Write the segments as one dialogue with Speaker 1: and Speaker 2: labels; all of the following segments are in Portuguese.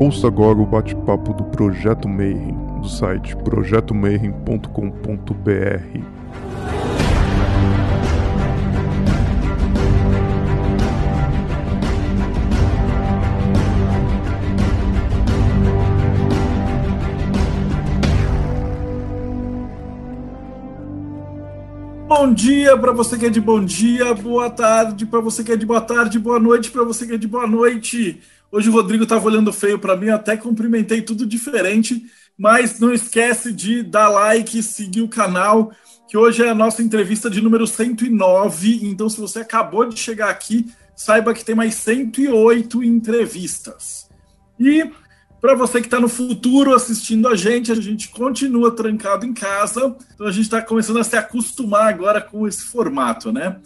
Speaker 1: Ouça agora o bate-papo do Projeto Mayhem, do site projetomayhem.com.br.
Speaker 2: Bom dia para você que é de bom dia, boa tarde para você que é de boa tarde, boa noite para você que é de boa noite. Hoje o Rodrigo estava olhando feio para mim, até cumprimentei tudo diferente, mas não esquece de dar like, seguir o canal, que hoje é a nossa entrevista de número 109. Então, se você acabou de chegar aqui, saiba que tem mais 108 entrevistas. E para você que está no futuro assistindo a gente, a gente continua trancado em casa, então a gente está começando a se acostumar agora com esse formato, né?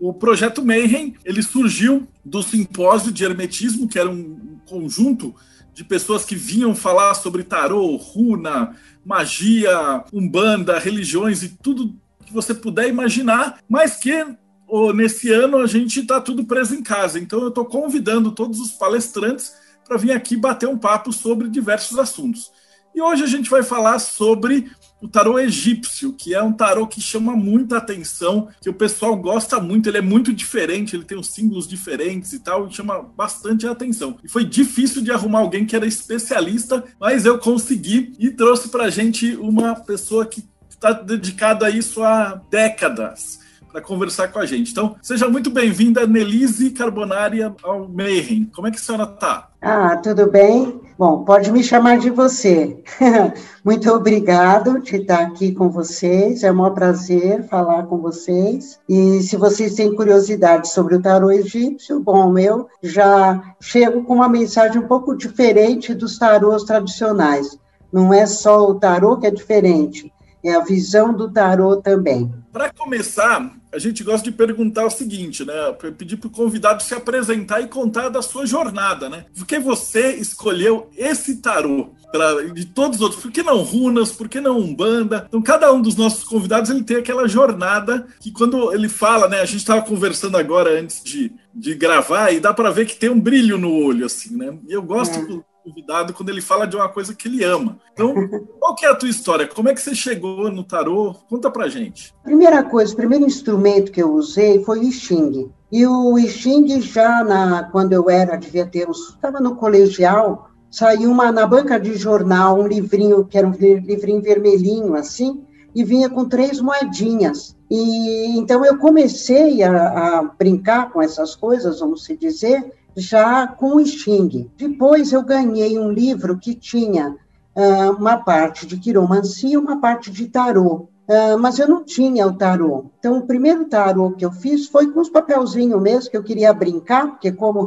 Speaker 2: O projeto Mayhem ele surgiu do simpósio de hermetismo, que era um conjunto de pessoas que vinham falar sobre tarô, runa, magia, umbanda, religiões e tudo que você puder imaginar, mas que oh, nesse ano a gente está tudo preso em casa. Então eu estou convidando todos os palestrantes para vir aqui bater um papo sobre diversos assuntos. E hoje a gente vai falar sobre o tarô egípcio, que é um tarô que chama muita atenção, que o pessoal gosta muito, ele é muito diferente, ele tem os símbolos diferentes e tal, e chama bastante atenção. E foi difícil de arrumar alguém que era especialista, mas eu consegui e trouxe para a gente uma pessoa que está dedicada a isso há décadas para conversar com a gente. Então, seja muito bem-vinda, Nelise Carbonari ao Mayhem. Como é que a senhora está?
Speaker 3: Ah, tudo bem? Bom, pode me chamar de você. muito obrigado de estar aqui com vocês. É um prazer falar com vocês. E se vocês têm curiosidade sobre o tarô egípcio, bom, eu já chego com uma mensagem um pouco diferente dos tarôs tradicionais. Não é só o tarô que é diferente, é a visão do tarô também.
Speaker 2: Para começar, a gente gosta de perguntar o seguinte, né? Pedir para o convidado se apresentar e contar da sua jornada, né? Por que você escolheu esse tarô? Pra, de todos os outros, por que não runas, por que não umbanda? Então, cada um dos nossos convidados ele tem aquela jornada que, quando ele fala, né? A gente estava conversando agora antes de, de gravar e dá para ver que tem um brilho no olho, assim, né? E eu gosto é convidado quando ele fala de uma coisa que ele ama. Então, qual que é a tua história? Como é que você chegou no tarô? Conta pra gente.
Speaker 3: Primeira coisa, o primeiro instrumento que eu usei foi o Xing. E o Xing já na, quando eu era, devia ter uns, estava no colegial, saiu uma na banca de jornal um livrinho que era um livrinho vermelhinho assim, e vinha com três moedinhas. E então eu comecei a, a brincar com essas coisas, vamos se dizer, já com o Xing. Depois eu ganhei um livro que tinha uh, uma parte de quiromancia e uma parte de tarô. Uh, mas eu não tinha o tarô. Então, o primeiro tarô que eu fiz foi com os papelzinhos mesmo, que eu queria brincar, porque como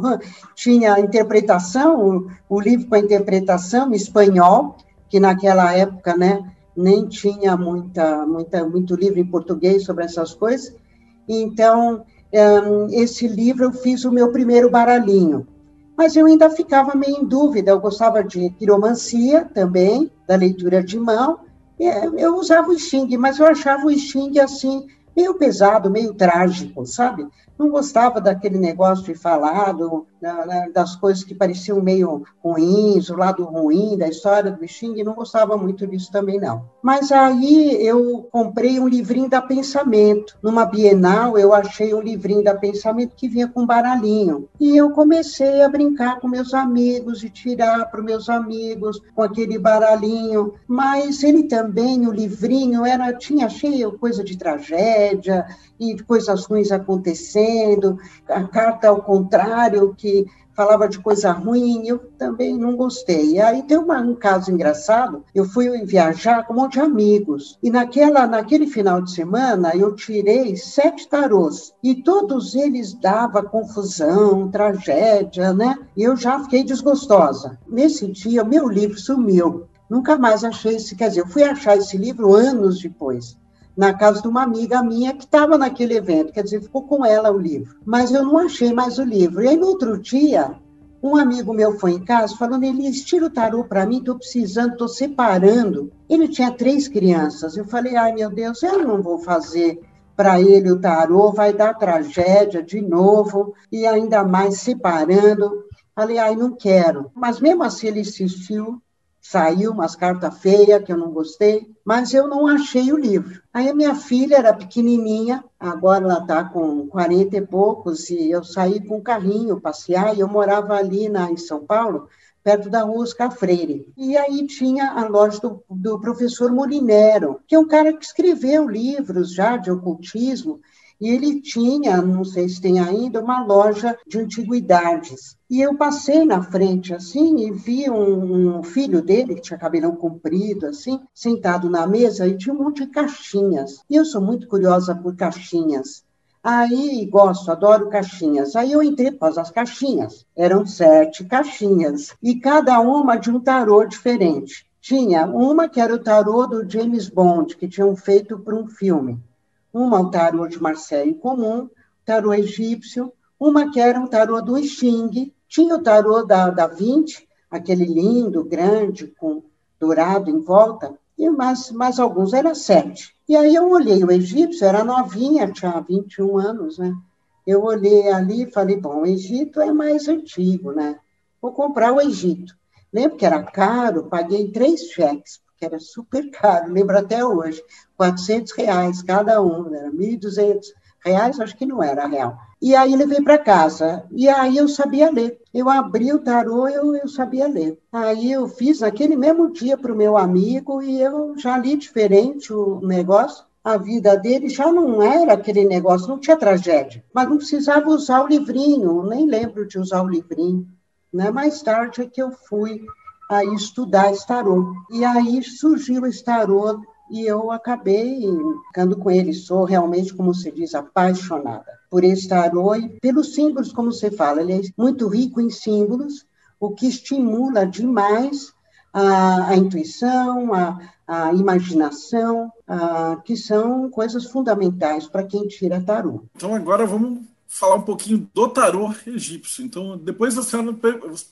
Speaker 3: tinha a interpretação, o, o, livro com a interpretação em espanhol, que naquela época, né, nem tinha muita, muita, muito livro em português sobre essas coisas. Então, esse livro eu fiz o meu primeiro baralhinho. Mas eu ainda ficava meio em dúvida, eu gostava de quiromancia também, da leitura de mão, é, eu usava o Xing, mas eu achava o Xing assim, meio pesado, meio trágico, sabe? Não gostava daquele negócio de falar do, da, das coisas que pareciam meio ruins, o lado ruim da história do Xing, não gostava muito disso também, não. Mas aí eu comprei um livrinho da Pensamento. Numa Bienal, eu achei um livrinho da Pensamento que vinha com baralhinho. E eu comecei a brincar com meus amigos e tirar para meus amigos com aquele baralhinho. Mas ele também, o livrinho, era tinha cheio coisa de tragédia e coisas ruins acontecendo, a carta ao contrário, que falava de coisa ruim, eu também não gostei. E aí tem uma, um caso engraçado, eu fui viajar com um monte de amigos, e naquela, naquele final de semana eu tirei sete tarôs, e todos eles dava confusão, tragédia, né? E eu já fiquei desgostosa. Nesse dia, meu livro sumiu. Nunca mais achei esse, quer dizer, eu fui achar esse livro anos depois na casa de uma amiga minha que estava naquele evento, quer dizer, ficou com ela o livro. Mas eu não achei mais o livro. E aí, no outro dia, um amigo meu foi em casa falando: ele tira o tarô para mim, estou precisando, estou separando. Ele tinha três crianças. Eu falei: ai meu Deus, eu não vou fazer para ele o tarô, vai dar tragédia de novo, e ainda mais separando. Falei, ai, não quero. Mas mesmo assim ele insistiu, saiu umas cartas feias que eu não gostei, mas eu não achei o livro. Aí a minha filha era pequenininha, agora ela está com 40 e poucos, e eu saí com o carrinho passear, e eu morava ali na, em São Paulo, perto da rua Oscar Freire. E aí tinha a loja do, do professor Molinero, que é um cara que escreveu livros já de ocultismo, e ele tinha, não sei se tem ainda, uma loja de antiguidades. E eu passei na frente assim e vi um, um, filho dele, que tinha cabelão comprido, assim, sentado na mesa e tinha um monte de caixinhas. E eu sou muito curiosa por caixinhas. Aí gosto, adoro caixinhas. Aí eu entrei após as caixinhas. Eram sete caixinhas e cada uma de um tarô diferente. Tinha uma que era o tarô do James Bond, que tinham feito para um filme uma o tarô de Marseille comum, tarô egípcio, uma que era um tarô do Xing, tinha o tarô da, da 20, aquele lindo, grande, com dourado em volta, e mais, mais alguns, era sete. E aí eu olhei o egípcio, era novinha, tinha 21 anos, né? Eu olhei ali e falei, bom, o Egito é mais antigo, né? Vou comprar o Egito. Lembro que era caro, paguei três cheques que era super caro, lembro até hoje, 400 reais cada um, era 1.200 reais, acho que não era real. E aí levei para casa, e aí eu sabia ler. Eu abri o tarô, eu, eu sabia ler. Aí eu fiz naquele mesmo dia para o meu amigo, e eu já li diferente o negócio, a vida dele já não era aquele negócio, não tinha tragédia, mas não precisava usar o livrinho, nem lembro de usar o livrinho. Né? Mais tarde é que eu fui a estudar estarô. E aí surgiu o estarô e eu acabei ficando com ele. Sou realmente, como se diz, apaixonada por esse tarô e pelos símbolos, como você fala. Ele é muito rico em símbolos, o que estimula demais a, a intuição, a, a imaginação, a, que são coisas fundamentais para quem tira tarô.
Speaker 2: Então agora vamos falar um pouquinho do tarô egípcio. Então, depois senhora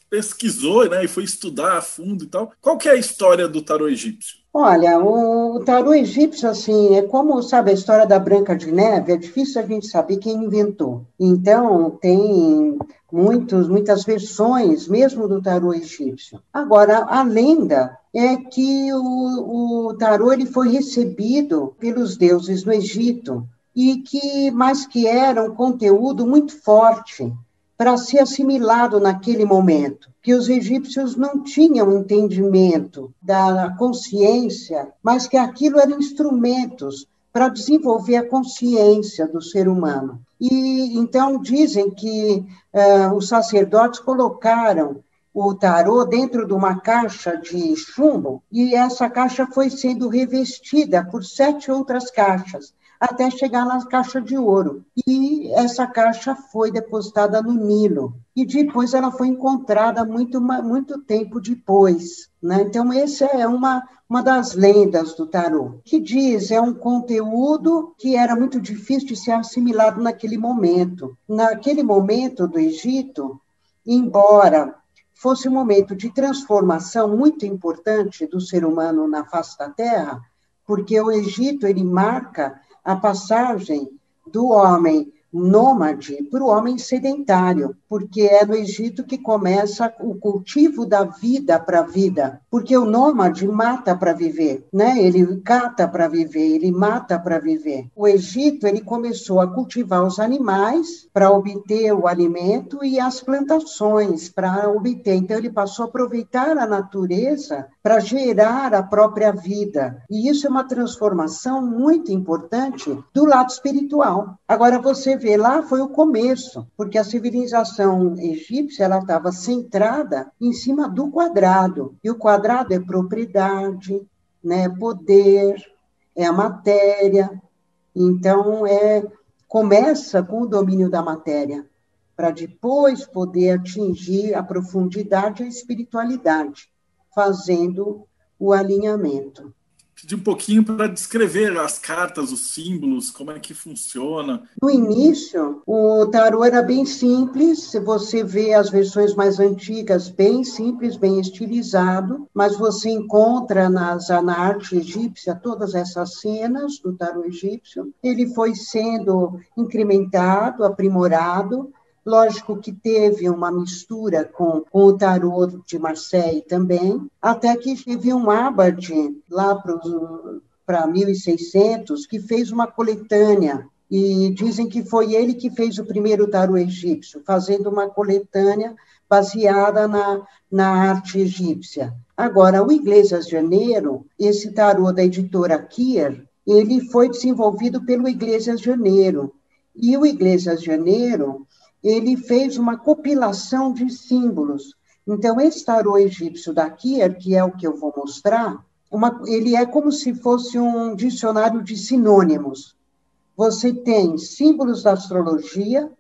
Speaker 2: pesquisou né, e foi estudar a fundo e tal. Qual que é a história do tarô egípcio?
Speaker 3: Olha, o tarô egípcio, assim, é como, sabe, a história da Branca de Neve, é difícil a gente saber quem inventou. Então, tem muitos, muitas versões, mesmo do tarô egípcio. Agora, a lenda é que o, o tarô ele foi recebido pelos deuses no Egito e que mais que era um conteúdo muito forte para ser assimilado naquele momento, que os egípcios não tinham entendimento da consciência, mas que aquilo eram instrumentos para desenvolver a consciência do ser humano. E então dizem que uh, os sacerdotes colocaram o tarô dentro de uma caixa de chumbo e essa caixa foi sendo revestida por sete outras caixas até chegar na caixa de ouro. E essa caixa foi depositada no Nilo. E depois ela foi encontrada muito, muito tempo depois. Né? Então, essa é uma, uma das lendas do tarô, que diz é um conteúdo que era muito difícil de ser assimilado naquele momento. Naquele momento do Egito, embora fosse um momento de transformação muito importante do ser humano na face da Terra, porque o Egito ele marca a passagem do homem nômade para o homem sedentário, porque é no Egito que começa o cultivo da vida para a vida, porque o nômade mata para viver, né? Ele cata para viver, ele mata para viver. O Egito ele começou a cultivar os animais para obter o alimento e as plantações para obter. Então ele passou a aproveitar a natureza para gerar a própria vida. E isso é uma transformação muito importante do lado espiritual. Agora você vê lá foi o começo, porque a civilização egípcia ela estava centrada em cima do quadrado. E o quadrado é propriedade, né, poder, é a matéria. Então é começa com o domínio da matéria, para depois poder atingir a profundidade e a espiritualidade, fazendo o alinhamento
Speaker 2: pedir um pouquinho para descrever as cartas, os símbolos, como é que funciona.
Speaker 3: No início, o tarô era bem simples, se você vê as versões mais antigas, bem simples, bem estilizado, mas você encontra nas, na arte egípcia todas essas cenas do tarô egípcio. Ele foi sendo incrementado, aprimorado, Lógico que teve uma mistura com, com o tarô de Marseille também, até que teve um Abad lá para 1600 que fez uma coletânea e dizem que foi ele que fez o primeiro tarô egípcio, fazendo uma coletânea baseada na, na arte egípcia. Agora, o Iglesias Janeiro, esse tarô da editora Kier, ele foi desenvolvido pelo Iglesias Janeiro. E o Iglesias Janeiro, ele fez uma compilação de símbolos. Então, esse tarô egípcio da Kier, que é o que eu vou mostrar, uma, ele é como se fosse um dicionário de sinônimos. Você tem símbolos da astrologia,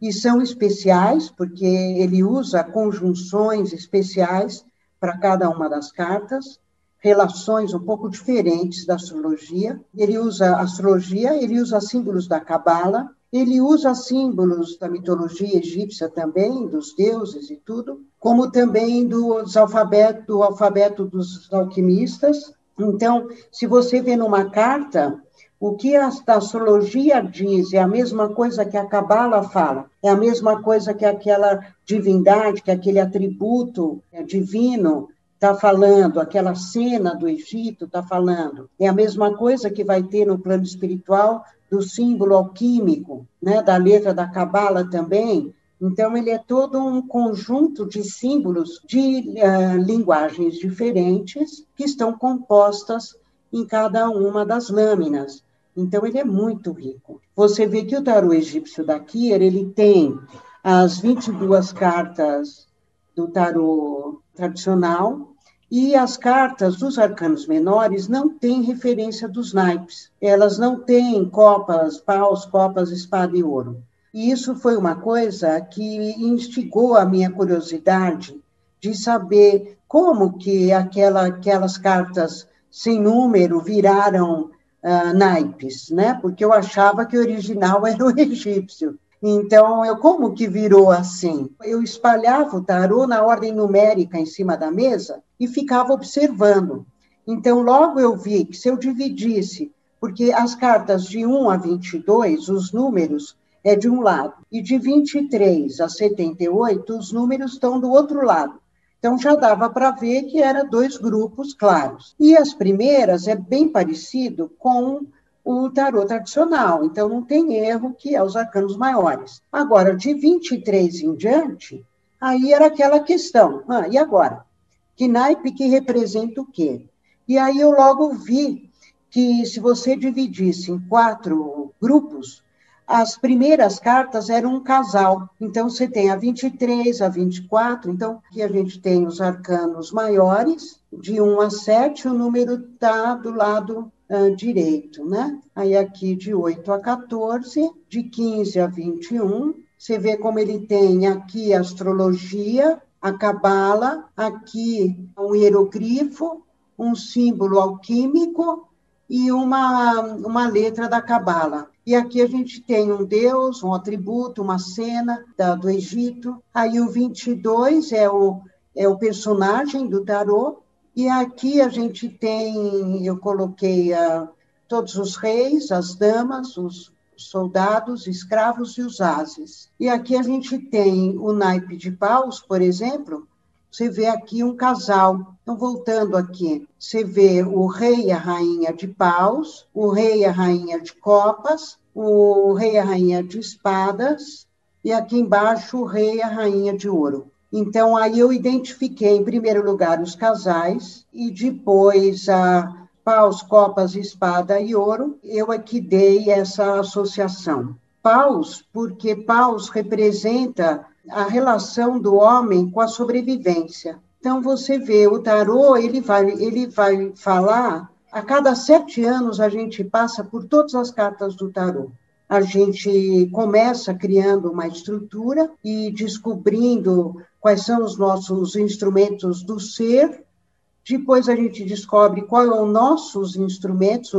Speaker 3: e são especiais, porque ele usa conjunções especiais para cada uma das cartas, relações um pouco diferentes da astrologia. Ele usa astrologia, ele usa símbolos da Cabala, ele usa símbolos da mitologia egípcia também, dos deuses e tudo, como também dos alfabeto, do alfabeto dos alquimistas. Então, se você vê numa carta, o que a astrologia diz é a mesma coisa que a Cabala fala, é a mesma coisa que aquela divindade, que aquele atributo é, divino está falando, aquela cena do Egito está falando. É a mesma coisa que vai ter no plano espiritual do símbolo alquímico, né, da letra da Cabala também. Então, ele é todo um conjunto de símbolos de uh, linguagens diferentes que estão compostas em cada uma das lâminas. Então, ele é muito rico. Você vê que o tarô egípcio da Kier, ele tem as 22 cartas do tarô tradicional, e as cartas dos arcanos menores não têm referência dos naipes. Elas não têm copas, paus, copas, espada e ouro. E isso foi uma coisa que instigou a minha curiosidade de saber como que aquela, aquelas cartas sem número viraram uh, naipes, né? Porque eu achava que o original era o egípcio. Então, eu como que virou assim? Eu espalhava o tarô na ordem numérica em cima da mesa e ficava observando. Então, logo eu vi que se eu dividisse, porque as cartas de 1 a 22, os números é de um lado, e de 23 a 78, os números estão do outro lado. Então já dava para ver que eram dois grupos claros. E as primeiras é bem parecido com o tarô tradicional, então não tem erro que é os arcanos maiores. Agora, de 23 em diante, aí era aquela questão, ah, e agora? Que naipe que representa o quê? E aí eu logo vi que se você dividisse em quatro grupos, as primeiras cartas eram um casal. Então, você tem a 23, a 24. Então, aqui a gente tem os arcanos maiores, de 1 a 7, o número está do lado uh, direito, né? Aí, aqui de 8 a 14, de 15 a 21. Você vê como ele tem aqui a astrologia, a cabala, aqui um hieroglifo, um símbolo alquímico e uma, uma letra da cabala. E aqui a gente tem um deus, um atributo, uma cena da, do Egito. Aí o 22 é o, é o personagem do tarô. E aqui a gente tem, eu coloquei uh, todos os reis, as damas, os soldados, escravos e os ases. E aqui a gente tem o naipe de paus, por exemplo, você vê aqui um casal. Então, voltando aqui, você vê o rei e a rainha de paus, o rei e a rainha de copas, o rei e a rainha de espadas, e aqui embaixo o rei e a rainha de ouro. Então, aí eu identifiquei, em primeiro lugar, os casais, e depois a paus, copas, espada e ouro, eu aqui dei essa associação. Paus, porque paus representa a relação do homem com a sobrevivência. Então você vê o tarô, ele vai, ele vai falar a cada sete anos a gente passa por todas as cartas do tarô. A gente começa criando uma estrutura e descobrindo quais são os nossos instrumentos do ser. Depois a gente descobre quais são os nossos instrumentos,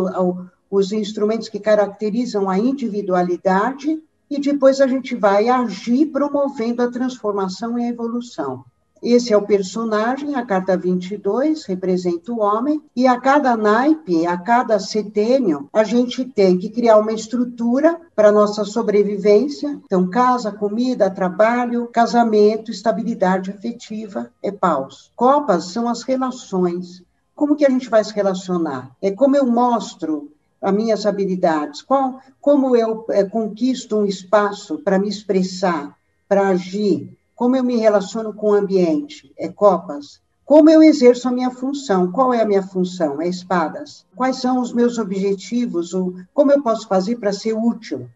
Speaker 3: os instrumentos que caracterizam a individualidade e depois a gente vai agir promovendo a transformação e a evolução. Esse é o personagem, a carta 22 representa o homem, e a cada naipe, a cada setênio, a gente tem que criar uma estrutura para nossa sobrevivência. Então, casa, comida, trabalho, casamento, estabilidade afetiva, é paus. Copas são as relações. Como que a gente vai se relacionar? É como eu mostro as minhas habilidades, qual, como eu é, conquisto um espaço para me expressar, para agir, como eu me relaciono com o ambiente, é copas. Como eu exerço a minha função? Qual é a minha função? É espadas. Quais são os meus objetivos? Como eu posso fazer para ser útil,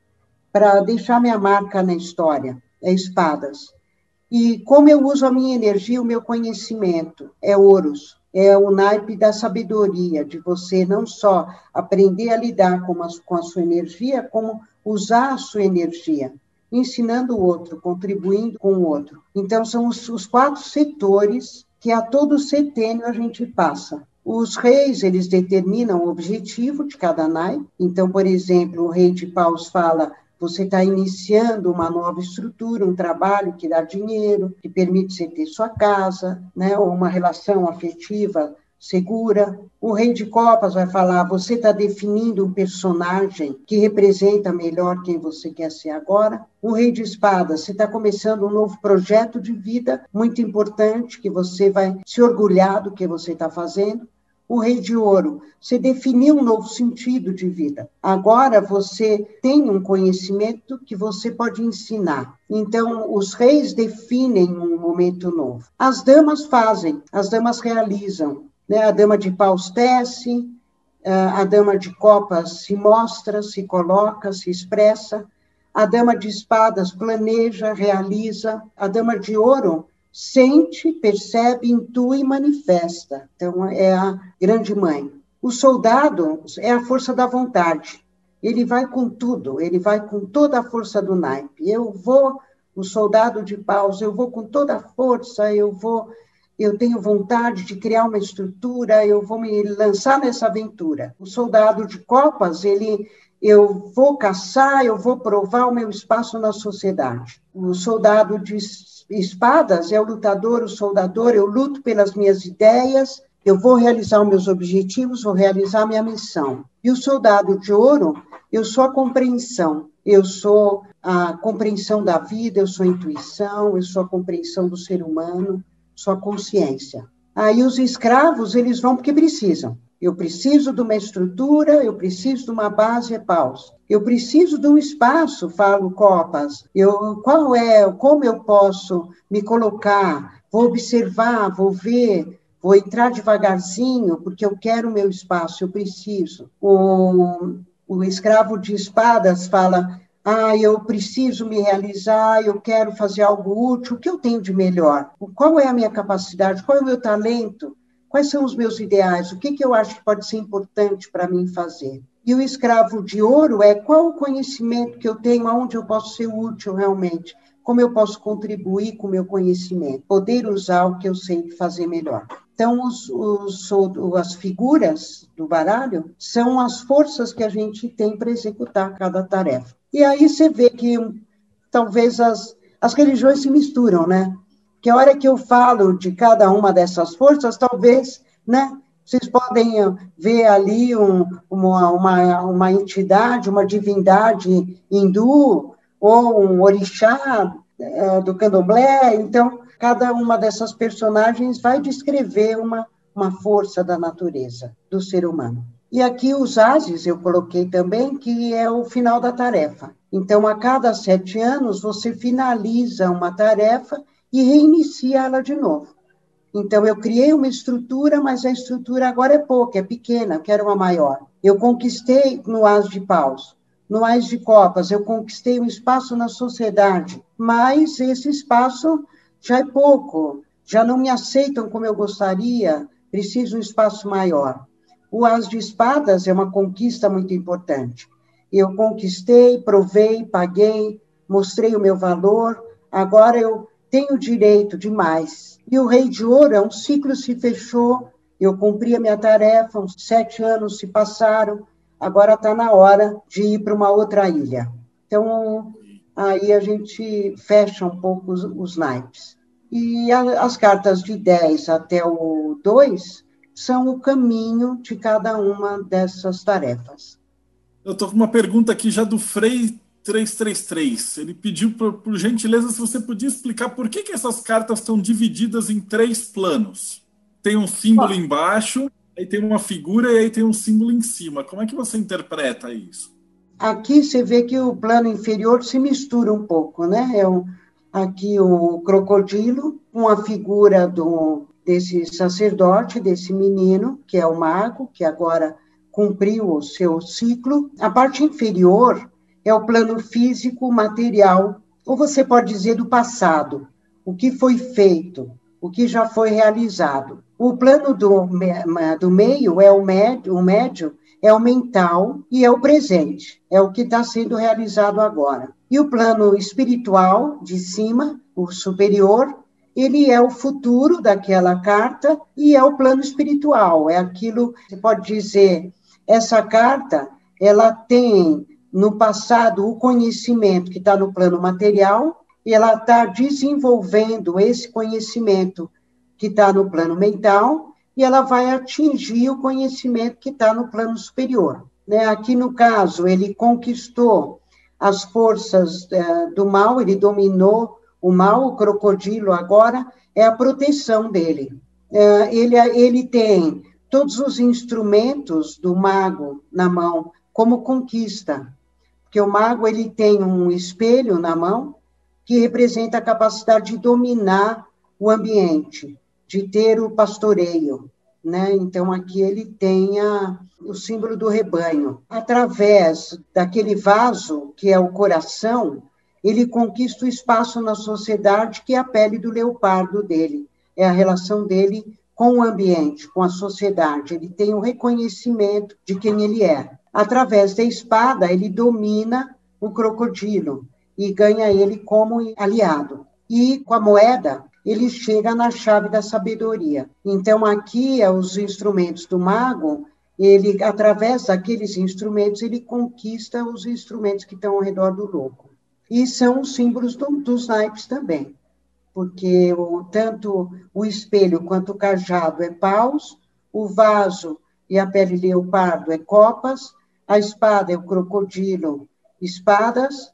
Speaker 3: para deixar minha marca na história? É espadas. E como eu uso a minha energia, o meu conhecimento? É ouros. É o naipe da sabedoria, de você não só aprender a lidar com a, com a sua energia, como usar a sua energia ensinando o outro, contribuindo com o outro. Então, são os, os quatro setores que a todo setênio a gente passa. Os reis, eles determinam o objetivo de cada nai. Então, por exemplo, o rei de paus fala você está iniciando uma nova estrutura, um trabalho que dá dinheiro, que permite você ter sua casa, né, ou uma relação afetiva segura. O Rei de Copas vai falar: você está definindo um personagem que representa melhor quem você quer ser agora. O Rei de Espadas, você está começando um novo projeto de vida muito importante que você vai se orgulhar do que você está fazendo. O Rei de Ouro, você definiu um novo sentido de vida. Agora você tem um conhecimento que você pode ensinar. Então, os reis definem um momento novo. As damas fazem, as damas realizam né? A dama de paus tece, a dama de copas se mostra, se coloca, se expressa, a dama de espadas planeja, realiza, a dama de ouro sente, percebe, intui e manifesta. Então, é a grande mãe. O soldado é a força da vontade. Ele vai com tudo, ele vai com toda a força do naipe. Eu vou, o soldado de paus, eu vou com toda a força, eu vou eu tenho vontade de criar uma estrutura, eu vou me lançar nessa aventura. O soldado de copas, ele eu vou caçar, eu vou provar o meu espaço na sociedade. O soldado de espadas é o lutador, o soldador, eu luto pelas minhas ideias, eu vou realizar os meus objetivos, vou realizar minha missão. E o soldado de ouro, eu sou a compreensão, eu sou a compreensão da vida, eu sou a intuição, eu sou a compreensão do ser humano, sua consciência. Aí os escravos, eles vão porque precisam. Eu preciso de uma estrutura, eu preciso de uma base, paus. Eu preciso de um espaço, falo copas. Eu, qual é, como eu posso me colocar? Vou observar, vou ver, vou entrar devagarzinho, porque eu quero o meu espaço, eu preciso. O, o escravo de espadas fala: ah, eu preciso me realizar, eu quero fazer algo útil, o que eu tenho de melhor? Qual é a minha capacidade? Qual é o meu talento? Quais são os meus ideais? O que, que eu acho que pode ser importante para mim fazer? E o escravo de ouro é qual o conhecimento que eu tenho, aonde eu posso ser útil realmente, como eu posso contribuir com o meu conhecimento, poder usar o que eu sei fazer melhor. Então, os, os, as figuras do baralho são as forças que a gente tem para executar cada tarefa. E aí você vê que talvez as, as religiões se misturam, né? Que a hora que eu falo de cada uma dessas forças, talvez, né? Vocês podem ver ali um, uma, uma, uma entidade, uma divindade hindu, ou um orixá uh, do candomblé. Então, cada uma dessas personagens vai descrever uma, uma força da natureza, do ser humano. E aqui os ases eu coloquei também, que é o final da tarefa. Então, a cada sete anos, você finaliza uma tarefa e reinicia ela de novo. Então, eu criei uma estrutura, mas a estrutura agora é pouca, é pequena, quero uma maior. Eu conquistei no As de Paus, no As de Copas, eu conquistei um espaço na sociedade, mas esse espaço já é pouco, já não me aceitam como eu gostaria, preciso de um espaço maior. O As de Espadas é uma conquista muito importante. Eu conquistei, provei, paguei, mostrei o meu valor, agora eu tenho direito de mais. E o Rei de Ouro é um ciclo se fechou, eu cumpri a minha tarefa, uns sete anos se passaram, agora está na hora de ir para uma outra ilha. Então, aí a gente fecha um pouco os, os naipes. E a, as cartas de 10 até o 2 são o caminho de cada uma dessas tarefas.
Speaker 2: Eu estou com uma pergunta aqui já do Frei 333. Ele pediu, por, por gentileza, se você podia explicar por que, que essas cartas estão divididas em três planos. Tem um símbolo embaixo, aí tem uma figura e aí tem um símbolo em cima. Como é que você interpreta isso?
Speaker 3: Aqui você vê que o plano inferior se mistura um pouco, né? É um, aqui o crocodilo, com a figura do, desse sacerdote, desse menino, que é o mago, que agora cumpriu o seu ciclo. A parte inferior é o plano físico, material, ou você pode dizer do passado, o que foi feito, o que já foi realizado. O plano do, do meio é o médio, o médio é o mental e é o presente, é o que está sendo realizado agora. E o plano espiritual, de cima, o superior, ele é o futuro daquela carta e é o plano espiritual, é aquilo, você pode dizer, essa carta, ela tem no passado o conhecimento que está no plano material, e ela está desenvolvendo esse conhecimento que está no plano mental, e ela vai atingir o conhecimento que está no plano superior. Né? Aqui, no caso, ele conquistou as forças é, do mal, ele dominou o mal, o crocodilo agora é a proteção dele. É, ele, ele tem todos os instrumentos do mago na mão como conquista que o mago ele tem um espelho na mão que representa a capacidade de dominar o ambiente, de ter o pastoreio, né? Então aqui ele tem a, o símbolo do rebanho. Através daquele vaso que é o coração, ele conquista o espaço na sociedade que é a pele do leopardo dele, é a relação dele com o ambiente, com a sociedade. Ele tem o reconhecimento de quem ele é. Através da espada, ele domina o crocodilo e ganha ele como aliado. E com a moeda, ele chega na chave da sabedoria. Então, aqui, é os instrumentos do mago, ele, através daqueles instrumentos, ele conquista os instrumentos que estão ao redor do louco. E são os símbolos do, dos naipes também, porque o, tanto o espelho quanto o cajado é paus, o vaso e a pele leopardo é copas, a espada é o crocodilo, espadas,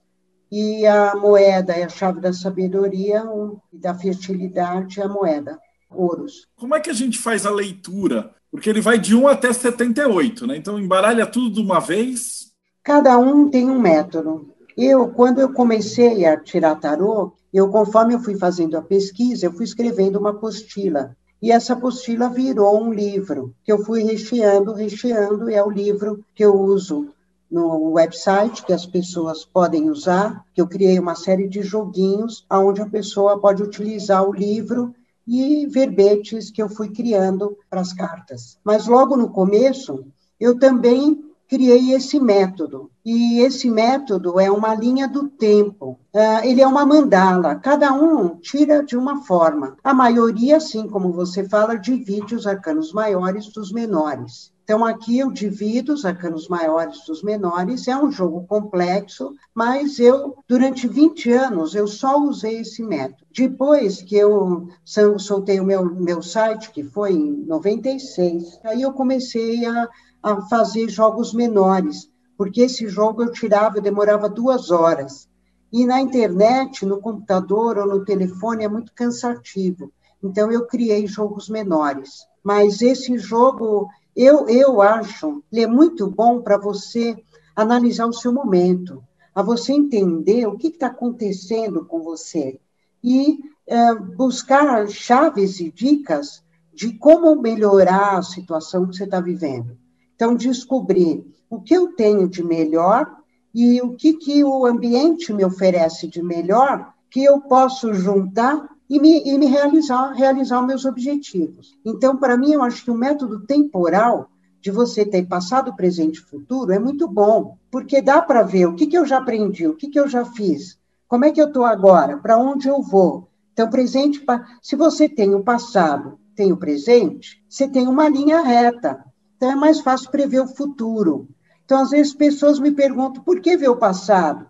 Speaker 3: e a moeda é a chave da sabedoria e da fertilidade, a moeda, ouros.
Speaker 2: Como é que a gente faz a leitura? Porque ele vai de 1 até 78, né? Então embaralha tudo de uma vez.
Speaker 3: Cada um tem um método. Eu, quando eu comecei a tirar tarô, eu, conforme eu fui fazendo a pesquisa, eu fui escrevendo uma apostila. E essa apostila virou um livro que eu fui recheando, recheando, e é o livro que eu uso no website que as pessoas podem usar, que eu criei uma série de joguinhos onde a pessoa pode utilizar o livro e verbetes que eu fui criando para as cartas. Mas logo no começo, eu também criei esse método. E esse método é uma linha do tempo. Uh, ele é uma mandala. Cada um tira de uma forma. A maioria, assim como você fala, divide os arcanos maiores dos menores. Então, aqui eu divido os arcanos maiores dos menores, é um jogo complexo, mas eu, durante 20 anos, eu só usei esse método. Depois que eu soltei o meu, meu site, que foi em 96, aí eu comecei a a fazer jogos menores, porque esse jogo eu tirava, eu demorava duas horas. E na internet, no computador ou no telefone é muito cansativo. Então eu criei jogos menores. Mas esse jogo, eu, eu acho, ele é muito bom para você analisar o seu momento, a você entender o que está acontecendo com você e é, buscar chaves e dicas de como melhorar a situação que você está vivendo. Então, descobrir o que eu tenho de melhor e o que, que o ambiente me oferece de melhor que eu posso juntar e me, e me realizar, realizar meus objetivos. Então, para mim, eu acho que o método temporal de você ter passado, presente e futuro é muito bom, porque dá para ver o que, que eu já aprendi, o que, que eu já fiz, como é que eu estou agora, para onde eu vou. Então, presente, se você tem o passado, tem o presente, você tem uma linha reta. Então é mais fácil prever o futuro. Então, às vezes, pessoas me perguntam por que ver o passado?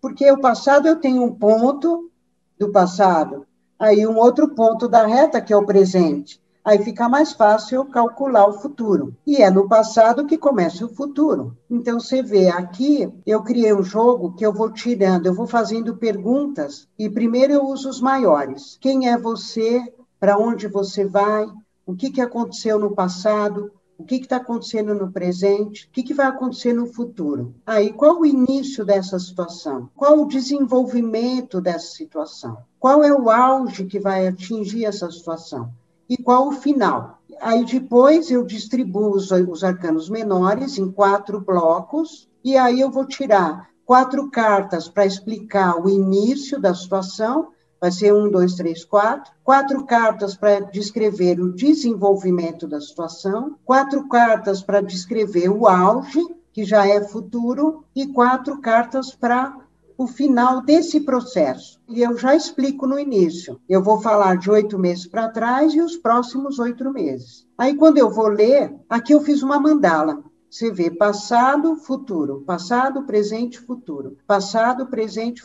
Speaker 3: Porque o passado eu tenho um ponto do passado, Aí um outro ponto da reta, que é o presente. Aí fica mais fácil calcular o futuro. E é no passado que começa o futuro. Então você vê aqui, eu criei um jogo que eu vou tirando, eu vou fazendo perguntas e primeiro eu uso os maiores. Quem é você? Para onde você vai? O que, que aconteceu no passado? O que está acontecendo no presente? O que, que vai acontecer no futuro? Aí, qual o início dessa situação? Qual o desenvolvimento dessa situação? Qual é o auge que vai atingir essa situação? e qual o final. Aí depois eu distribuo os, os arcanos menores em quatro blocos, e aí eu vou tirar quatro cartas para explicar o início da situação, vai ser um, dois, três, quatro. Quatro cartas para descrever o desenvolvimento da situação, quatro cartas para descrever o auge, que já é futuro, e quatro cartas para o final desse processo. E eu já explico no início. Eu vou falar de oito meses para trás e os próximos oito meses. Aí, quando eu vou ler, aqui eu fiz uma mandala. Você vê passado, futuro, passado, presente, futuro, passado, presente,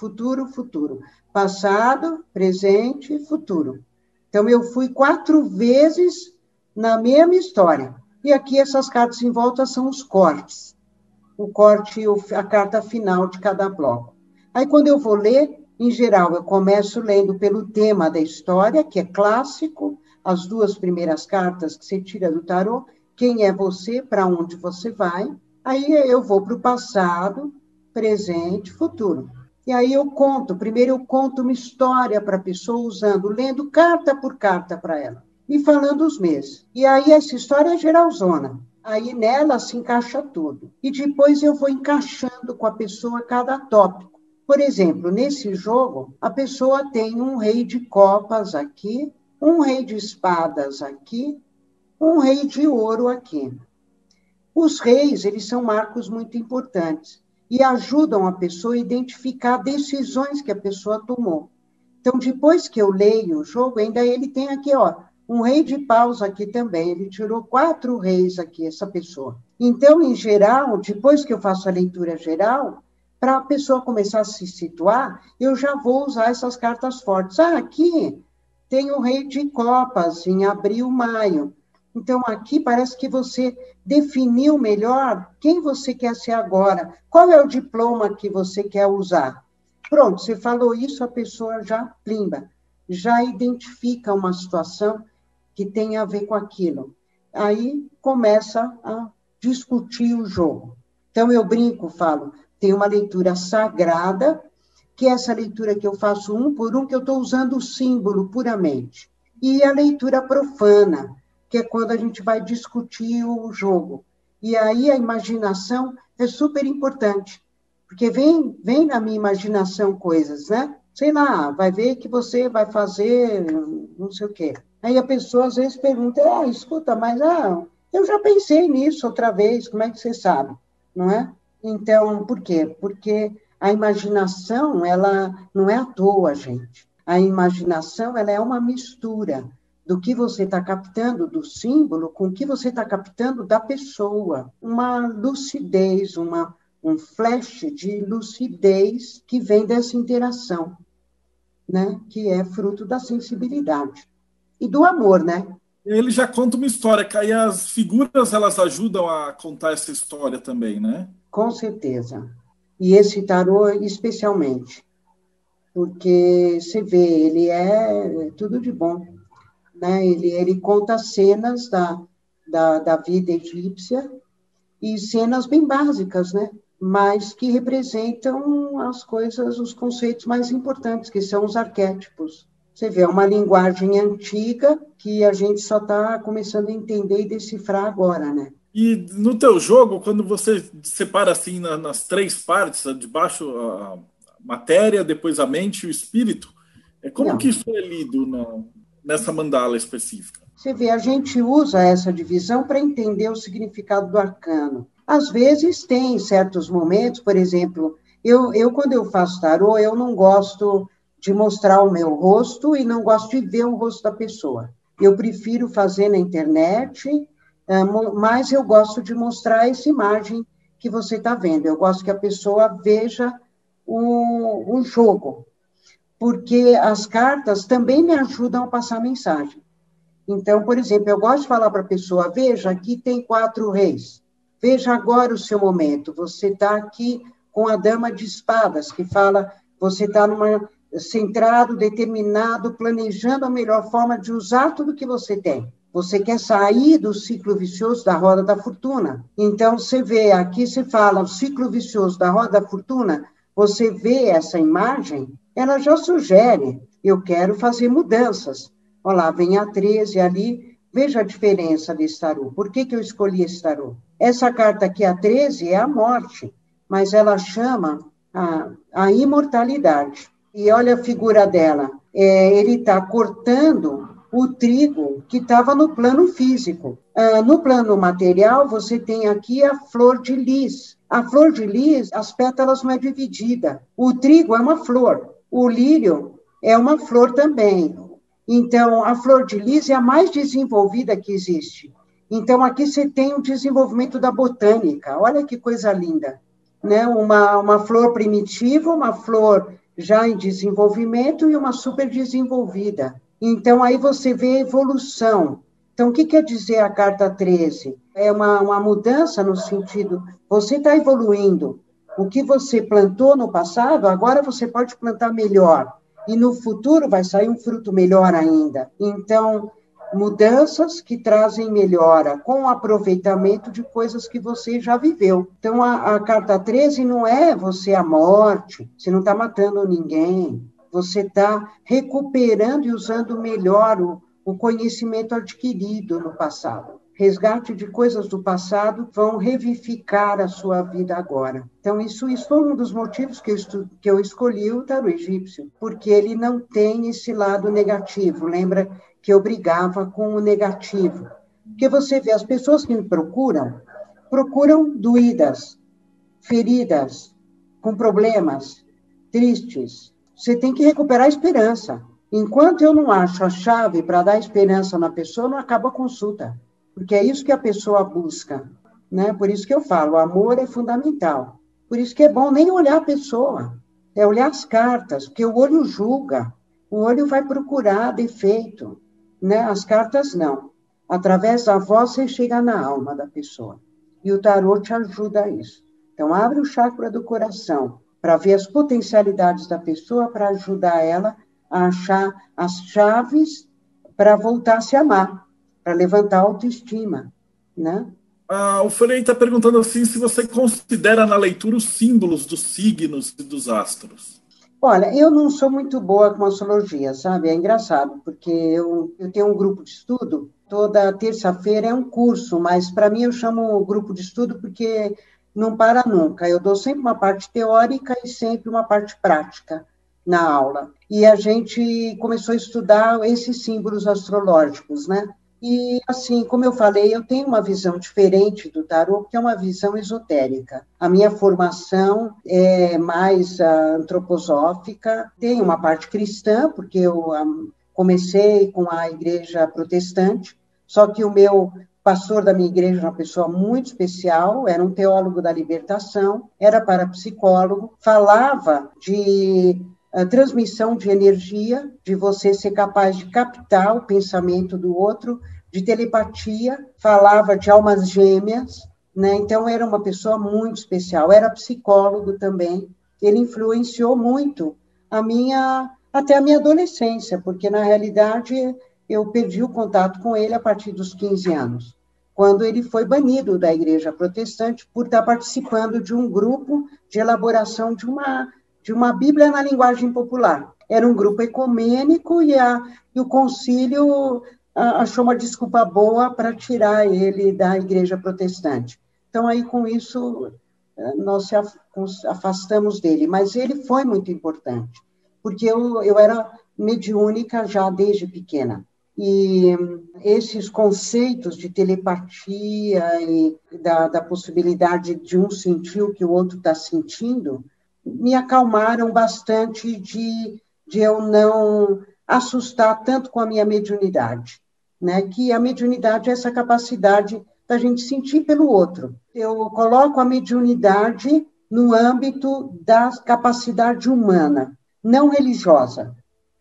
Speaker 3: futuro, futuro, passado, presente, futuro. Então, eu fui quatro vezes na mesma história. E aqui essas cartas em volta são os cortes o corte, a carta final de cada bloco. Aí, quando eu vou ler, em geral, eu começo lendo pelo tema da história, que é clássico, as duas primeiras cartas que você tira do tarô, quem é você, para onde você vai. Aí eu vou para o passado, presente, futuro. E aí eu conto, primeiro eu conto uma história para a pessoa usando, lendo carta por carta para ela e falando os meses. E aí essa história é geralzona. Aí nela se encaixa tudo. E depois eu vou encaixando com a pessoa cada tópico. Por exemplo, nesse jogo, a pessoa tem um rei de copas aqui, um rei de espadas aqui, um rei de ouro aqui. Os reis, eles são marcos muito importantes e ajudam a pessoa a identificar decisões que a pessoa tomou. Então, depois que eu leio o jogo, ainda ele tem aqui, ó, um rei de paus aqui também. Ele tirou quatro reis aqui, essa pessoa. Então, em geral, depois que eu faço a leitura geral, para a pessoa começar a se situar, eu já vou usar essas cartas fortes. Ah, aqui tem o rei de copas em abril, maio. Então, aqui parece que você definiu melhor quem você quer ser agora, qual é o diploma que você quer usar. Pronto, você falou isso, a pessoa já plimba, já identifica uma situação que tem a ver com aquilo. Aí começa a discutir o jogo. Então eu brinco, falo, tem uma leitura sagrada, que é essa leitura que eu faço um por um, que eu estou usando o símbolo puramente. E a leitura profana, que é quando a gente vai discutir o jogo. E aí a imaginação é super importante, porque vem, vem na minha imaginação coisas, né? Sei lá, vai ver que você vai fazer não sei o quê. Aí a pessoa às vezes pergunta, ah, escuta, mas ah, eu já pensei nisso outra vez, como é que você sabe? Não é? Então, por quê? Porque a imaginação, ela não é à toa, gente. A imaginação, ela é uma mistura do que você está captando do símbolo com o que você está captando da pessoa. Uma lucidez, uma, um flash de lucidez que vem dessa interação, né? que é fruto da sensibilidade e do amor, né?
Speaker 2: Ele já conta uma história, e as figuras elas ajudam a contar essa história também, né?
Speaker 3: Com certeza. E esse tarô especialmente, porque você vê, ele é tudo de bom, né? Ele, ele conta cenas da, da, da vida egípcia e cenas bem básicas, né? Mas que representam as coisas, os conceitos mais importantes, que são os arquétipos. Você vê, é uma linguagem antiga que a gente só está começando a entender e decifrar agora, né?
Speaker 2: E no teu jogo, quando você separa assim na, nas três partes, de baixo a matéria, depois a mente e o espírito, é como Não. que isso é lido na, nessa mandala específica?
Speaker 3: Você vê, a gente usa essa divisão para entender o significado do arcano. Às vezes tem certos momentos, por exemplo, eu, eu quando eu faço tarô, eu não gosto de mostrar o meu rosto e não gosto de ver o rosto da pessoa. Eu prefiro fazer na internet, é, mas eu gosto de mostrar essa imagem que você está vendo. Eu gosto que a pessoa veja o, o jogo. Porque as cartas também me ajudam a passar mensagem. Então, por exemplo, eu gosto de falar para a pessoa: veja, aqui tem quatro reis. Veja agora o seu momento. Você está aqui com a dama de espadas, que fala, você está centrado, determinado, planejando a melhor forma de usar tudo que você tem. Você quer sair do ciclo vicioso da roda da fortuna. Então, você vê, aqui se fala o ciclo vicioso da roda da fortuna, você vê essa imagem, ela já sugere, eu quero fazer mudanças. Olha lá, vem a 13 ali, veja a diferença desse tarô. Por que, que eu escolhi esse tarô? Essa carta aqui, a 13, é a morte, mas ela chama a, a imortalidade. E olha a figura dela. É, ele está cortando o trigo que estava no plano físico. Ah, no plano material, você tem aqui a flor de lis. A flor de lis, as pétalas não é dividida. O trigo é uma flor. O lírio é uma flor também. Então, a flor de lis é a mais desenvolvida que existe. Então, aqui você tem o desenvolvimento da botânica. Olha que coisa linda. Né? Uma, uma flor primitiva, uma flor já em desenvolvimento e uma super desenvolvida. Então, aí você vê a evolução. Então, o que quer dizer a carta 13? É uma, uma mudança no sentido, você está evoluindo. O que você plantou no passado, agora você pode plantar melhor. E no futuro vai sair um fruto melhor ainda. Então, mudanças que trazem melhora, com aproveitamento de coisas que você já viveu. Então, a, a carta 13 não é você a morte, você não está matando ninguém, você está recuperando e usando melhor o, o conhecimento adquirido no passado. Resgate de coisas do passado vão revivificar a sua vida agora. Então, isso, isso foi um dos motivos que eu, estu, que eu escolhi o tarô egípcio, porque ele não tem esse lado negativo. Lembra que eu brigava com o negativo? Porque você vê, as pessoas que me procuram, procuram doídas, feridas, com problemas, tristes, você tem que recuperar a esperança. Enquanto eu não acho a chave para dar esperança na pessoa, não acaba a consulta. Porque é isso que a pessoa busca. Né? Por isso que eu falo, o amor é fundamental. Por isso que é bom nem olhar a pessoa, é olhar as cartas, porque o olho julga, o olho vai procurar defeito. Né? As cartas não. Através da voz você chega na alma da pessoa. E o tarô te ajuda a isso. Então, abre o chakra do coração, para ver as potencialidades da pessoa, para ajudar ela a achar as chaves para voltar a se amar, para levantar a autoestima, né?
Speaker 2: Ah, o Frei está perguntando assim se você considera na leitura os símbolos dos signos e dos astros.
Speaker 3: Olha, eu não sou muito boa com astrologia, sabe? É engraçado, porque eu, eu tenho um grupo de estudo, toda terça-feira é um curso, mas para mim eu chamo grupo de estudo porque não para nunca. Eu dou sempre uma parte teórica e sempre uma parte prática na aula. E a gente começou a estudar esses símbolos astrológicos, né? E, assim, como eu falei, eu tenho uma visão diferente do tarô, que é uma visão esotérica. A minha formação é mais uh, antroposófica, tem uma parte cristã, porque eu ah, comecei com a igreja protestante, só que o meu pastor da minha igreja uma pessoa muito especial, era um teólogo da libertação, era parapsicólogo, falava de a transmissão de energia, de você ser capaz de captar o pensamento do outro, de telepatia, falava de almas gêmeas, né? Então era uma pessoa muito especial, era psicólogo também. Ele influenciou muito a minha até a minha adolescência, porque na realidade eu perdi o contato com ele a partir dos 15 anos, quando ele foi banido da igreja protestante por estar participando de um grupo de elaboração de uma, de uma Bíblia na linguagem popular. Era um grupo ecumênico e, a, e o concílio a, achou uma desculpa boa para tirar ele da igreja protestante. Então, aí, com isso, eh, nós se afastamos dele. Mas ele foi muito importante, porque eu, eu era mediúnica já desde pequena. E esses conceitos de telepatia e da, da possibilidade de um sentir o que o outro está sentindo me acalmaram bastante de, de eu não assustar tanto com a minha mediunidade, né? Que a mediunidade é essa capacidade da gente sentir pelo outro. Eu coloco a mediunidade no âmbito da capacidade humana. não religiosa.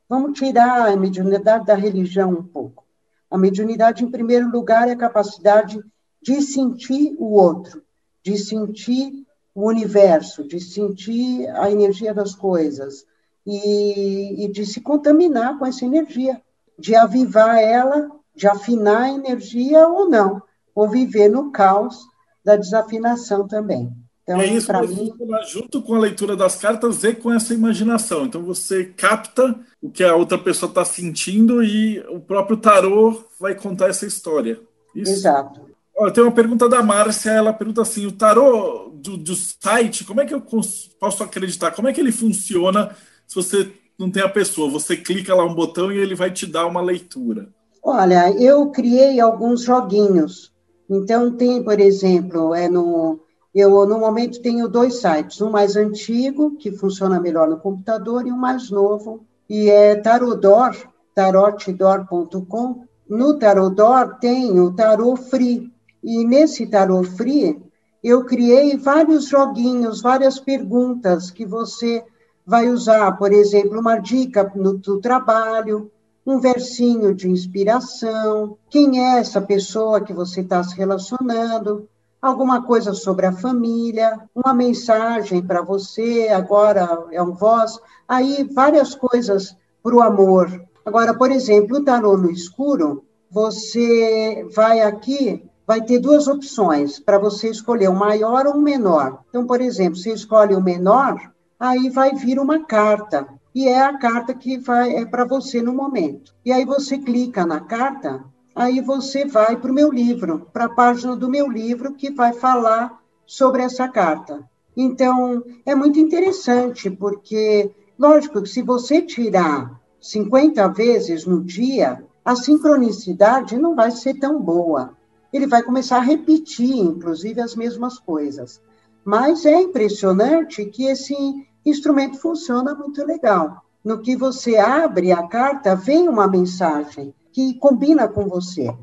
Speaker 3: Vamos tirar a mediunidade da religião um pouco. A mediunidade, em primeiro lugar, é a capacidade de sentir o outro, de sentir o universo, de sentir a energia das coisas e, e de se contaminar com essa energia, de avivar ela, de afinar a energia ou não, ou viver no caos da desafinação também.
Speaker 2: Então, é isso para mim, junto com a leitura das cartas e com essa imaginação. Então você capta o que a outra pessoa está sentindo e o próprio tarô vai contar essa história.
Speaker 3: Isso? Exato.
Speaker 2: Olha, tem uma pergunta da Márcia, ela pergunta assim, o tarô do, do site, como é que eu posso acreditar? Como é que ele funciona se você não tem a pessoa? Você clica lá um botão e ele vai te dar uma leitura.
Speaker 3: Olha, eu criei alguns joguinhos. Então tem, por exemplo, é no eu no momento tenho dois sites, um mais antigo que funciona melhor no computador e um mais novo e é Tarodor, tarotdor.com. No Tarodor tem o Tarot Free, e nesse Tarot Free, eu criei vários joguinhos, várias perguntas que você vai usar, por exemplo, uma dica no, do trabalho, um versinho de inspiração, quem é essa pessoa que você está se relacionando, alguma coisa sobre a família, uma mensagem para você, agora é um voz, aí várias coisas para o amor. Agora, por exemplo, o tarô no escuro, você vai aqui vai ter duas opções para você escolher o maior ou o menor. Então, por exemplo, você escolhe o menor, aí vai vir uma carta e é a carta que vai é para você no momento. E aí você clica na carta, aí você vai para o meu livro, para a página do meu livro que vai falar sobre essa carta. Então, é muito interessante, porque, lógico, se você tirar 50 vezes no dia, a sincronicidade não vai ser tão boa ele vai começar a repetir, inclusive, as mesmas coisas. Mas é impressionante que esse instrumento funciona muito legal. No que você abre a carta, vem uma mensagem que combina com você.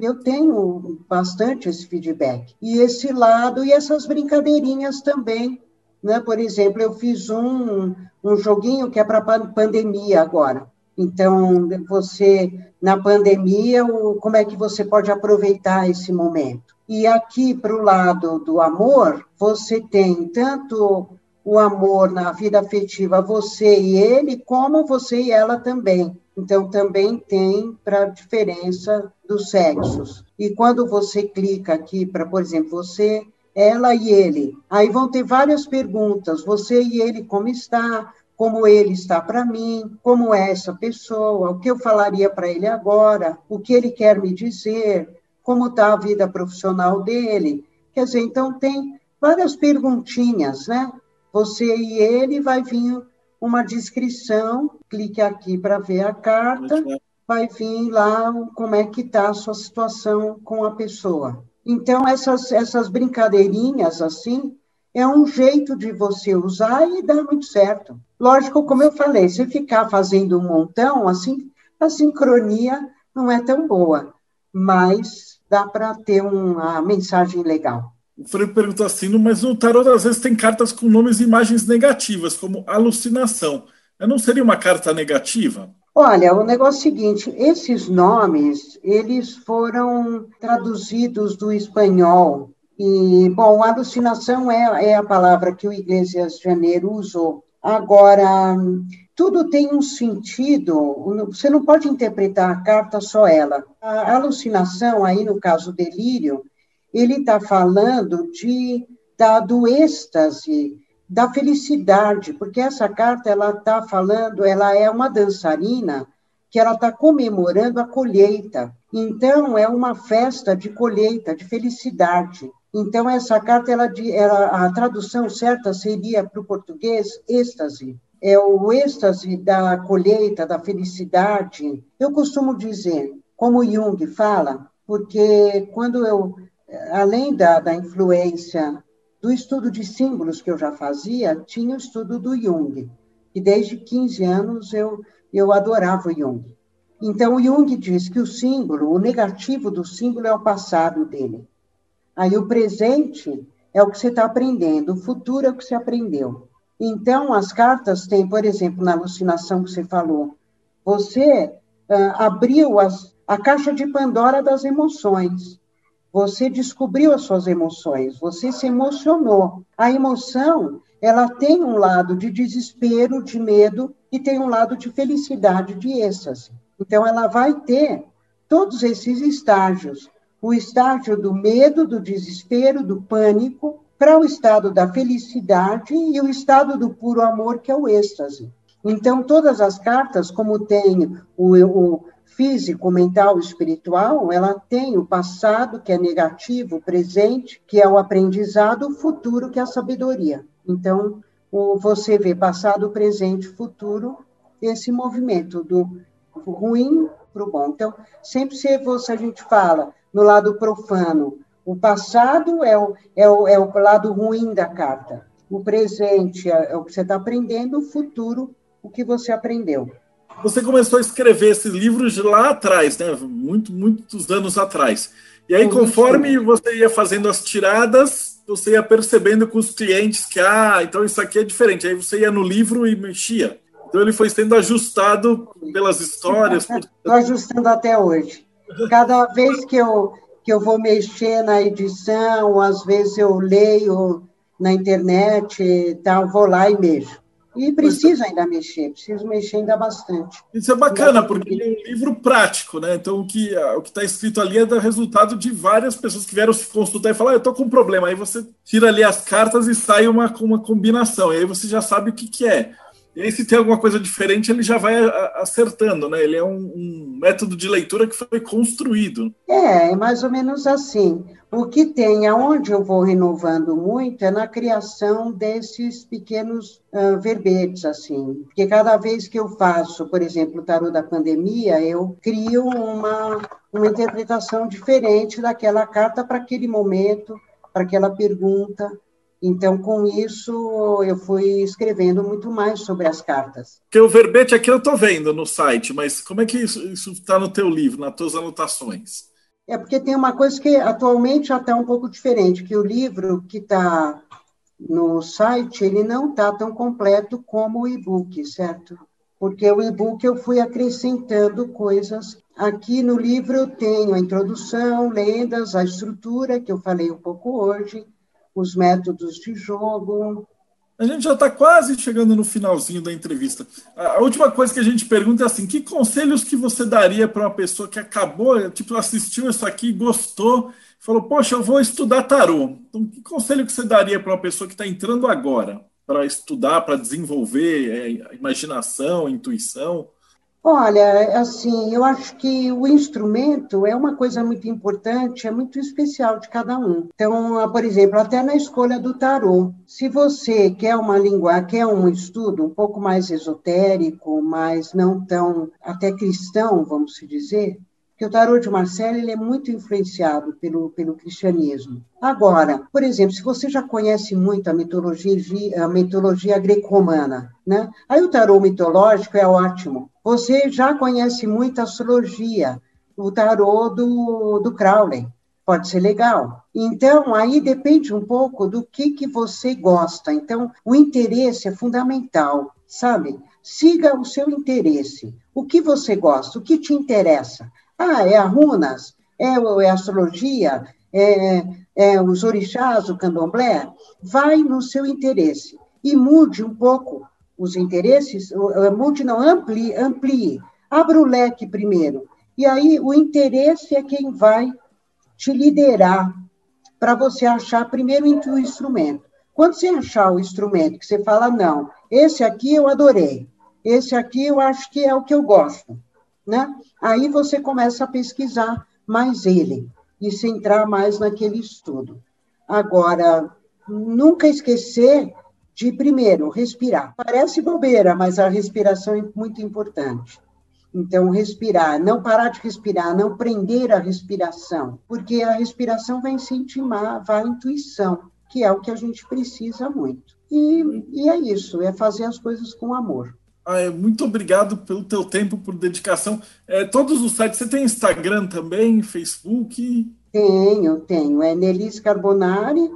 Speaker 3: Eu tenho bastante esse feedback. E esse lado, e essas brincadeirinhas também. Né? Por exemplo, eu fiz um, um joguinho que é para pandemia agora. Então, você, na pandemia, como é que você pode aproveitar esse momento? E aqui, para o lado do amor, você tem tanto o amor na vida afetiva, você e ele, como você e ela também. Então, também tem para a diferença dos sexos. E quando você clica aqui para, por exemplo, você, ela e ele, aí vão ter várias perguntas. Você e ele, como está? Como ele está para mim, como é essa pessoa, o que eu falaria para ele agora, o que ele quer me dizer, como está a vida profissional dele. Quer dizer, então tem várias perguntinhas, né? Você e ele vai vir uma descrição, clique aqui para ver a carta, vai vir lá como é que está a sua situação com a pessoa. Então, essas, essas brincadeirinhas assim, é um jeito de você usar e dá muito certo. Lógico, como eu falei, se ficar fazendo um montão, assim, a sincronia não é tão boa, mas dá para ter uma mensagem legal.
Speaker 2: O Freire perguntou assim, mas no tarot às vezes tem cartas com nomes e imagens negativas, como alucinação. Não seria uma carta negativa?
Speaker 3: Olha, o negócio é o seguinte, esses nomes, eles foram traduzidos do espanhol e, bom, alucinação é, é a palavra que o Iglesias Janeiro usou. Agora, tudo tem um sentido, você não pode interpretar a carta só ela. A alucinação, aí no caso delírio, ele está falando de, da, do êxtase, da felicidade, porque essa carta ela está falando, ela é uma dançarina que ela está comemorando a colheita. Então, é uma festa de colheita, de felicidade. Então, essa carta, ela, ela, a tradução certa seria para o português êxtase. É o êxtase da colheita, da felicidade. Eu costumo dizer, como Jung fala, porque quando eu, além da, da influência do estudo de símbolos que eu já fazia, tinha o estudo do Jung. E desde 15 anos eu, eu adorava o Jung. Então, o Jung diz que o símbolo, o negativo do símbolo é o passado dele. Aí o presente é o que você está aprendendo, o futuro é o que você aprendeu. Então, as cartas têm, por exemplo, na alucinação que você falou, você uh, abriu as, a caixa de Pandora das emoções. Você descobriu as suas emoções, você se emocionou. A emoção, ela tem um lado de desespero, de medo, e tem um lado de felicidade, de êxtase. Então, ela vai ter todos esses estágios: o estágio do medo, do desespero, do pânico, para o estado da felicidade e o estado do puro amor, que é o êxtase. Então, todas as cartas, como tem o, o físico, mental, espiritual, ela tem o passado, que é negativo, o presente, que é o aprendizado, o futuro, que é a sabedoria. Então, o, você vê passado, presente, futuro, esse movimento do ruim para o bom. Então, sempre se você, a gente fala no lado profano, o passado é o, é o, é o lado ruim da carta. O presente é, é o que você está aprendendo, o futuro, o que você aprendeu.
Speaker 2: Você começou a escrever esses livros lá atrás, né? Muito, muitos anos atrás. E aí, conforme você ia fazendo as tiradas, você ia percebendo com os clientes que, ah, então isso aqui é diferente. Aí você ia no livro e mexia. Então ele foi sendo ajustado pelas histórias. Estou
Speaker 3: por... ajustando até hoje. Cada vez que eu que eu vou mexer na edição, às vezes eu leio na internet e tal, vou lá e mexo. E preciso ainda mexer, preciso mexer ainda bastante.
Speaker 2: Isso é bacana, porque é um livro prático, né? Então, o que o está escrito ali é do resultado de várias pessoas que vieram se consultar e falar: ah, eu estou com um problema. Aí você tira ali as cartas e sai uma, uma combinação. E aí você já sabe o que, que é. E aí, se tem alguma coisa diferente, ele já vai acertando, né? Ele é um, um, método de leitura que foi construído.
Speaker 3: É, é mais ou menos assim. O que tem, aonde eu vou renovando muito, é na criação desses pequenos uh, verbetes, assim. Porque cada vez que eu faço, por exemplo, o tarô da pandemia, eu crio uma, uma interpretação diferente daquela carta para aquele momento, para aquela pergunta. Então, com isso, eu fui escrevendo muito mais sobre as cartas.
Speaker 2: Porque o verbete aqui eu estou vendo no site, mas como é que isso está no teu livro, nas tuas anotações?
Speaker 3: É porque tem uma coisa que atualmente já está um pouco diferente, que o livro que está no site, ele não está tão completo como o e-book, certo? Porque o e-book eu fui acrescentando coisas. Aqui no livro eu tenho a introdução, lendas, a estrutura, que eu falei um pouco hoje, os métodos de jogo.
Speaker 2: A gente já está quase chegando no finalzinho da entrevista. A última coisa que a gente pergunta é assim: que conselhos que você daria para uma pessoa que acabou, tipo, assistiu isso aqui, gostou, falou, poxa, eu vou estudar tarô. Então, que conselho que você daria para uma pessoa que está entrando agora para estudar, para desenvolver é, imaginação, intuição?
Speaker 3: Olha, assim, eu acho que o instrumento é uma coisa muito importante, é muito especial de cada um. Então, por exemplo, até na escolha do tarô, se você quer uma língua, quer um estudo um pouco mais esotérico, mas não tão até cristão, vamos dizer, que o tarô de Marcelo ele é muito influenciado pelo, pelo cristianismo. Agora, por exemplo, se você já conhece muito a mitologia, a mitologia greco-romana, né? aí o tarô mitológico é ótimo. Você já conhece muito a astrologia, o tarô do, do Crowley, pode ser legal. Então, aí depende um pouco do que, que você gosta. Então, o interesse é fundamental, sabe? Siga o seu interesse. O que você gosta, o que te interessa. Ah, é a runas? É, é a astrologia? É, é os orixás, o candomblé? Vai no seu interesse e mude um pouco os interesses, mude não, amplie, amplie. Abra o leque primeiro. E aí o interesse é quem vai te liderar para você achar primeiro o instrumento. Quando você achar o instrumento que você fala, não, esse aqui eu adorei, esse aqui eu acho que é o que eu gosto, né? Aí você começa a pesquisar mais ele e se entrar mais naquele estudo. Agora, nunca esquecer de, primeiro, respirar. Parece bobeira, mas a respiração é muito importante. Então, respirar, não parar de respirar, não prender a respiração, porque a respiração vai incentivar a intuição, que é o que a gente precisa muito. E, e é isso, é fazer as coisas com amor.
Speaker 2: Ah, é, muito obrigado pelo teu tempo, por dedicação. É, todos os sites, você tem Instagram também, Facebook?
Speaker 3: Tenho, tenho. É Nelis Carbonari,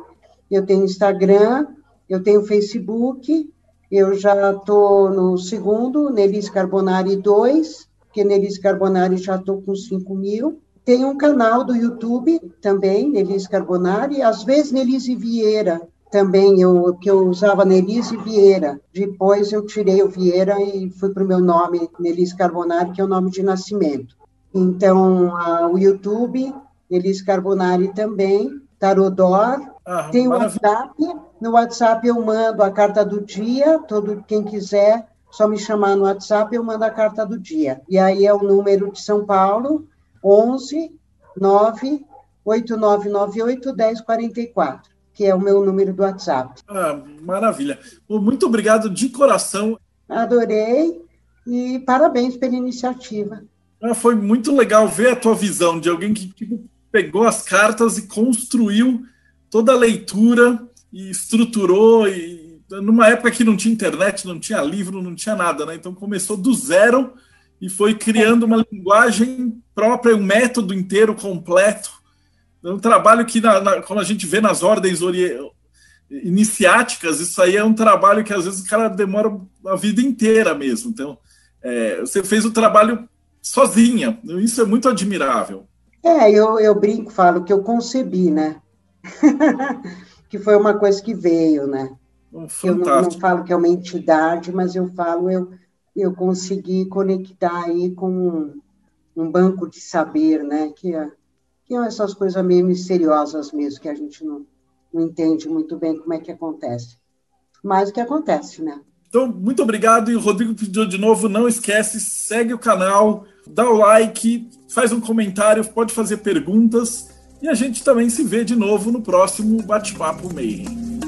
Speaker 3: eu tenho Instagram, eu tenho Facebook Eu já estou no segundo, Nelis Carbonari 2, porque Nelis Carbonari já estou com 5 mil. Tem um canal do YouTube também, Nelis Carbonari, às vezes Nelise Vieira, também eu que eu usava Nelise Vieira. Depois eu tirei o Vieira e fui para o meu nome, Nelise Carbonari, que é o nome de nascimento. Então, a, o YouTube, Nelise Carbonari também, Tarodor, ah, tem o WhatsApp. No WhatsApp eu mando a carta do dia, todo quem quiser, só me chamar no WhatsApp, eu mando a carta do dia. E aí é o número de São Paulo, 11 9 8998 1044 que é o meu número do WhatsApp.
Speaker 2: Ah, maravilha. Muito obrigado de coração.
Speaker 3: Adorei e parabéns pela iniciativa.
Speaker 2: Ah, foi muito legal ver a tua visão de alguém que tipo, pegou as cartas e construiu toda a leitura e estruturou e numa época que não tinha internet, não tinha livro, não tinha nada, né? Então começou do zero e foi criando uma linguagem própria, um método inteiro completo é um trabalho que, na, na, como a gente vê nas ordens iniciáticas, isso aí é um trabalho que às vezes o cara demora a vida inteira mesmo. Então, é, você fez o trabalho sozinha, isso é muito admirável.
Speaker 3: É, eu, eu brinco, falo que eu concebi, né? que foi uma coisa que veio, né? Oh, eu não, não, falo que é uma entidade, mas eu falo, eu, eu consegui conectar aí com um, um banco de saber, né? Que é, são essas coisas meio misteriosas mesmo, que a gente não, não entende muito bem como é que acontece. Mas o que acontece, né?
Speaker 2: Então, muito obrigado. E o Rodrigo pediu de novo, não esquece, segue o canal, dá o like, faz um comentário, pode fazer perguntas. E a gente também se vê de novo no próximo Bate-Papo Meio.